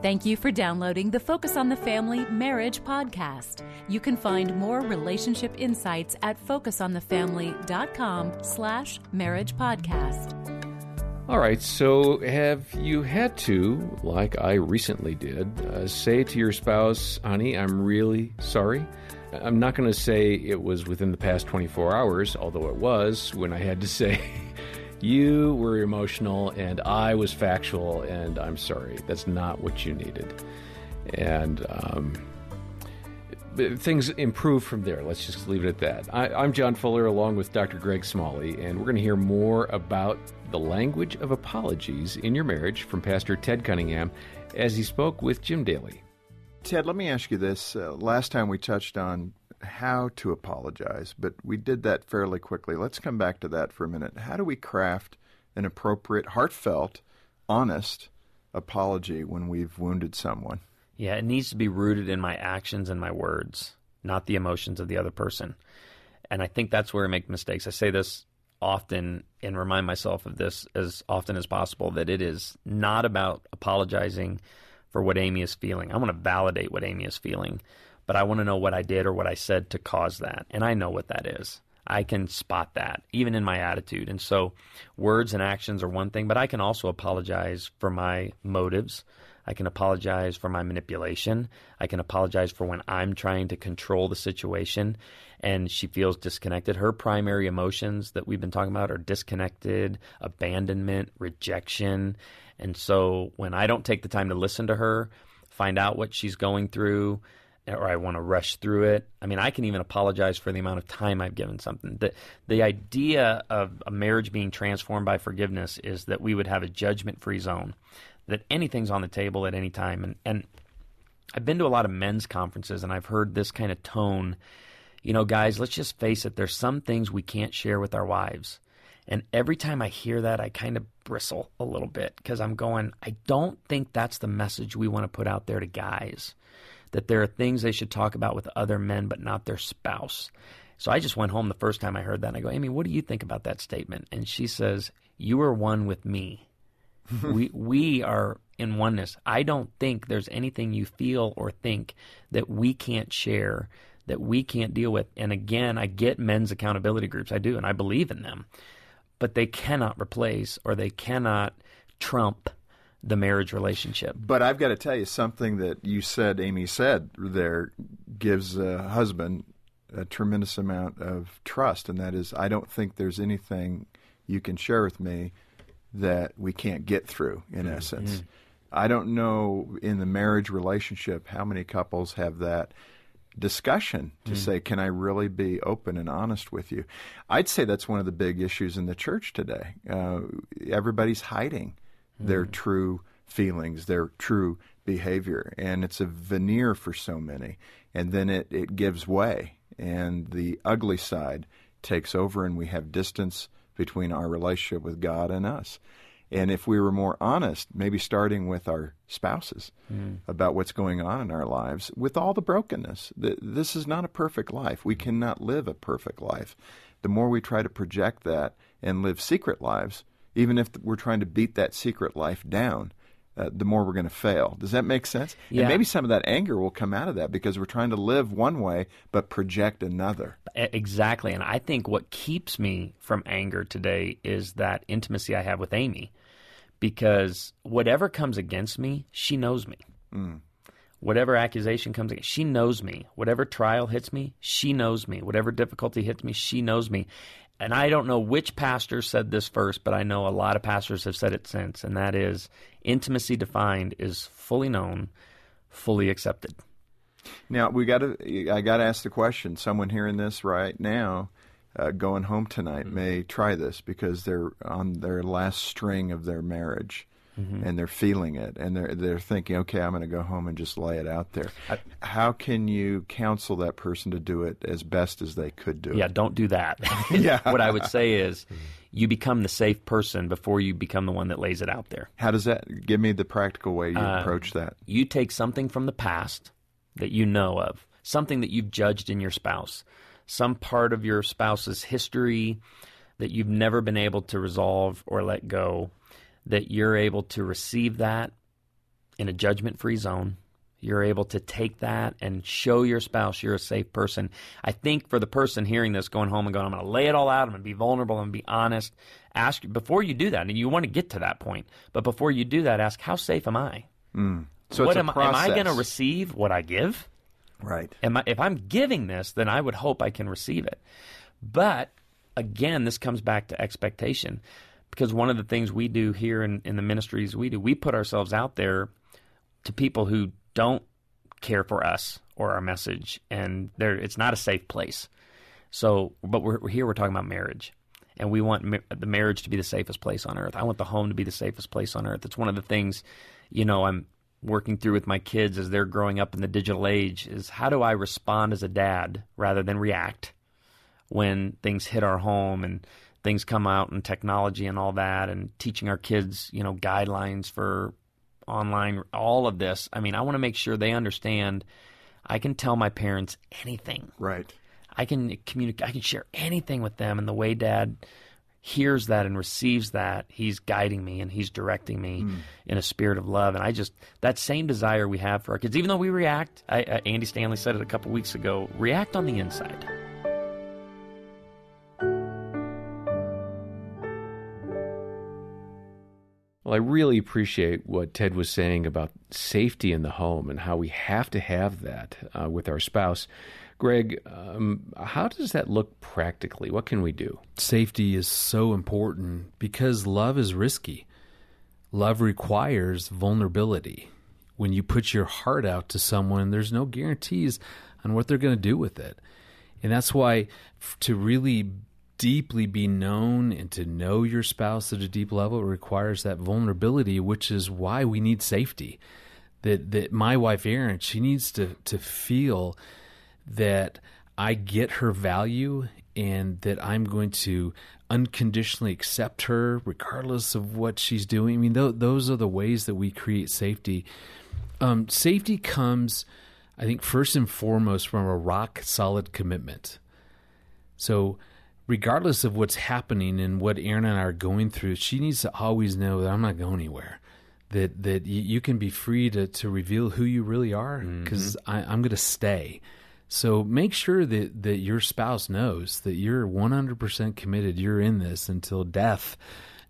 Thank you for downloading the Focus on the Family Marriage podcast. You can find more relationship insights at focusonthefamily.com slash marriage podcast. All right, so have you had to, like I recently did, uh, say to your spouse, honey, I'm really sorry? I'm not going to say it was within the past 24 hours, although it was when I had to say, you were emotional and I was factual and I'm sorry. That's not what you needed. And um, things improve from there. Let's just leave it at that. I, am John Fuller along with Dr. Greg Smalley, and we're going to hear more about the language of apologies in your marriage from Pastor Ted Cunningham as he spoke with Jim Daly. Ted, let me ask you this. Uh, last time we touched on how to apologize, but we did that fairly quickly. Let's come back to that for a minute. How do we craft an appropriate, heartfelt, honest apology when we've wounded someone? Yeah, it needs to be rooted in my actions and my words, not the emotions of the other person. And I think that's where I make mistakes. I say this often and remind myself of this as often as possible that it is not about apologizing for what Amy is feeling. I want to validate what Amy is feeling but I want to know what I did or what I said to cause that. And I know what that is. I can spot that even in my attitude. And so words and actions are one thing, but I can also apologize for my motives. I can apologize for my manipulation. I can apologize for when I'm trying to control the situation and she feels disconnected. Her primary emotions that we've been talking about are disconnected, abandonment, rejection. And so when I don't take the time to listen to her, find out what she's going through, or I want to rush through it. I mean, I can even apologize for the amount of time I've given something. The, the idea of a marriage being transformed by forgiveness is that we would have a judgment free zone, that anything's on the table at any time. And, and I've been to a lot of men's conferences and I've heard this kind of tone. You know, guys, let's just face it, there's some things we can't share with our wives. And every time I hear that, I kind of bristle a little bit because I'm going, I don't think that's the message we want to put out there to guys that there are things they should talk about with other men, but not their spouse. So I just went home the first time I heard that and I go, Amy, what do you think about that statement? And she says, You are one with me. we we are in oneness. I don't think there's anything you feel or think that we can't share, that we can't deal with. And again, I get men's accountability groups. I do, and I believe in them. But they cannot replace or they cannot trump the marriage relationship. But I've got to tell you something that you said, Amy said there, gives a husband a tremendous amount of trust, and that is, I don't think there's anything you can share with me that we can't get through, in mm-hmm. essence. I don't know in the marriage relationship how many couples have that discussion to mm. say, can I really be open and honest with you? I'd say that's one of the big issues in the church today. Uh, everybody's hiding their hmm. true feelings, their true behavior. And it's a veneer for so many. And then it, it gives way, and the ugly side takes over, and we have distance between our relationship with God and us. And if we were more honest, maybe starting with our spouses mm. about what's going on in our lives, with all the brokenness, this is not a perfect life. We cannot live a perfect life. The more we try to project that and live secret lives, even if we're trying to beat that secret life down, uh, the more we're going to fail. Does that make sense? Yeah. And maybe some of that anger will come out of that because we're trying to live one way but project another. Exactly. And I think what keeps me from anger today is that intimacy I have with Amy because whatever comes against me, she knows me. Mm. Whatever accusation comes against, she knows me. Whatever trial hits me, she knows me. Whatever difficulty hits me, she knows me and I don't know which pastor said this first, but I know a lot of pastors have said it since, and that is intimacy defined is fully known, fully accepted. Now we got to. I got to ask the question. Someone hearing this right now, uh, going home tonight, mm-hmm. may try this because they're on their last string of their marriage, mm-hmm. and they're feeling it, and they're they're thinking, okay, I'm going to go home and just lay it out there. I, How can you counsel that person to do it as best as they could do yeah, it? don't do that. yeah. what I would say is, you become the safe person before you become the one that lays it out there. How does that? Give me the practical way you uh, approach that. You take something from the past that you know of, something that you've judged in your spouse, some part of your spouse's history that you've never been able to resolve or let go that you're able to receive that in a judgment free zone. You're able to take that and show your spouse you're a safe person. I think for the person hearing this, going home and going, I'm going to lay it all out. I'm going to be vulnerable. I'm going to be honest. Ask before you do that, and you want to get to that point. But before you do that, ask, how safe am I? Mm. So what it's a am, am I going to receive what I give? Right. Am I, if I'm giving this, then I would hope I can receive it. But again, this comes back to expectation. Because one of the things we do here in, in the ministries we do, we put ourselves out there to people who don't care for us or our message, and they're, it's not a safe place. So, but we're, we're here, we're talking about marriage. And we want ma- the marriage to be the safest place on earth. I want the home to be the safest place on earth. It's one of the things, you know, I'm working through with my kids as they're growing up in the digital age is how do I respond as a dad rather than react when things hit our home and things come out and technology and all that and teaching our kids, you know, guidelines for online all of this. I mean, I want to make sure they understand I can tell my parents anything. Right. I can communicate I can share anything with them and the way dad hears that and receives that, he's guiding me and he's directing me in a spirit of love. And I just that same desire we have for our kids, even though we react. I, uh, Andy Stanley said it a couple weeks ago. React on the inside. Well, I really appreciate what Ted was saying about safety in the home and how we have to have that uh, with our spouse. Greg, um, how does that look practically? What can we do? Safety is so important because love is risky. Love requires vulnerability. When you put your heart out to someone, there's no guarantees on what they're going to do with it. And that's why f- to really deeply be known and to know your spouse at a deep level requires that vulnerability, which is why we need safety. That that my wife Erin, she needs to to feel that I get her value and that I'm going to unconditionally accept her regardless of what she's doing. I mean, th- those are the ways that we create safety. Um, safety comes, I think, first and foremost from a rock solid commitment. So, regardless of what's happening and what Erin and I are going through, she needs to always know that I'm not going anywhere. That that you can be free to to reveal who you really are mm-hmm. because I'm going to stay. So make sure that that your spouse knows that you're 100% committed. You're in this until death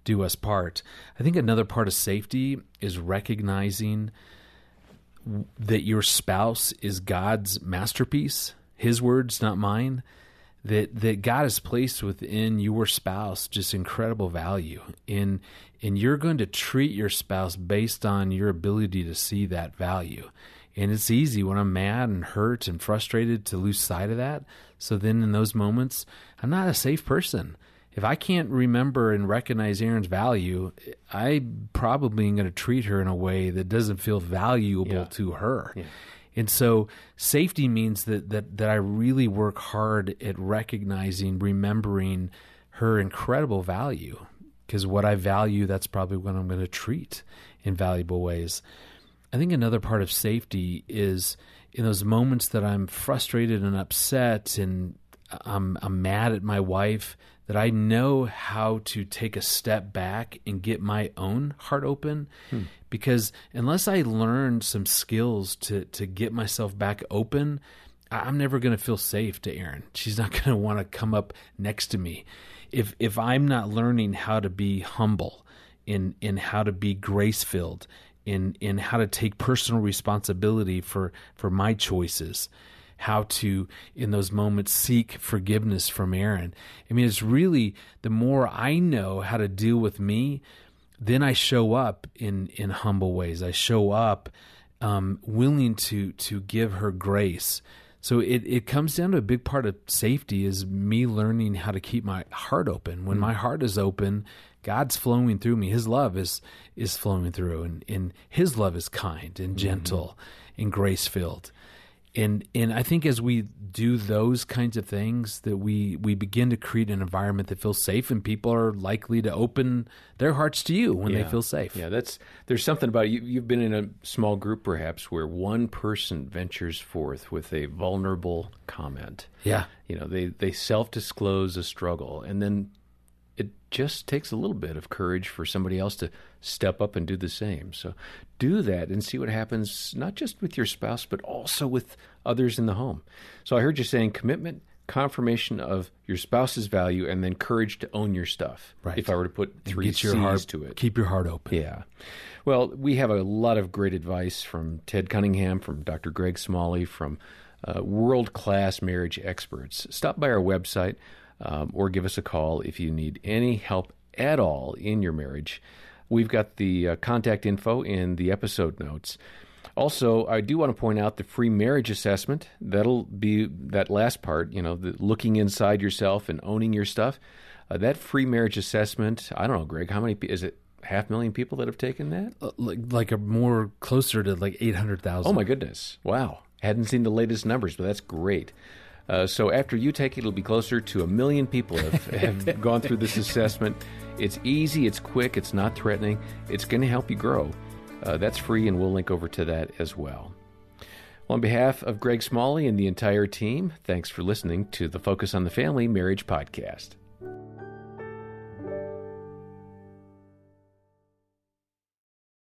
do us part. I think another part of safety is recognizing that your spouse is God's masterpiece, his words, not mine. That that God has placed within your spouse just incredible value. In and you're going to treat your spouse based on your ability to see that value. And it's easy when I'm mad and hurt and frustrated to lose sight of that. So then in those moments, I'm not a safe person. If I can't remember and recognize Erin's value, I probably am going to treat her in a way that doesn't feel valuable Yeah. to her. And so safety means that, that that I really work hard at recognizing, remembering her incredible value. Because what I value, that's probably what I'm going to treat in valuable ways. I think another part of safety is in those moments that I'm frustrated and upset and I'm, I'm mad at my wife, that I know how to take a step back and get my own heart open. Hmm. Because unless I learn some skills to, to get myself back open, I'm never going to feel safe to Erin. She's not going to want to come up next to me. If if I'm not learning how to be humble in in how to be grace filled, in in how to take personal responsibility for for my choices, how to in those moments seek forgiveness from Erin. I mean, it's really the more I know how to deal with me, then I show up in in humble ways. I show up um, willing to to give her grace. So it, it comes down to a big part of safety is me learning how to keep my heart open. When my heart is open, God's flowing through me. His love is is flowing through, and, and His love is kind and gentle and grace filled. And and I think as we do those kinds of things, that we we begin to create an environment that feels safe, and people are likely to open their hearts to you when they feel safe. Yeah, that's there's something about it. you. You've been in a small group, perhaps, where one person ventures forth with a vulnerable comment. Yeah. You know, they they self disclose a struggle, and then it just takes a little bit of courage for somebody else to step up and do the same. So do that and see what happens, not just with your spouse, but also with others in the home. So I heard you saying commitment, confirmation of your spouse's value, and then courage to own your stuff. Right. If I were to put And three get your C's heart to it. Keep your heart open. Yeah. Well, we have a lot of great advice from Ted Cunningham, from Dr. Greg Smalley, from uh, world class marriage experts. Stop by our website um, or give us a call if you need any help at all in your marriage. We've got the uh, contact info in the episode notes. Also, I do want to point out the free marriage assessment. That'll be that last part, you know, the looking inside yourself and owning your stuff. Uh, that free marriage assessment, I don't know, Greg, how many is it? Half million people that have taken that? Uh, like like a more closer to like eight hundred thousand. Oh my goodness! Wow, hadn't seen the latest numbers, but that's great. Uh, so after you take it, it'll be closer to a million people have, have gone through this assessment. It's easy, it's quick, it's not threatening. It's going to help you grow. Uh, that's free, and we'll link over to that as well. well. On behalf of Greg Smalley and the entire team, thanks for listening to the Focus on the Family Marriage Podcast.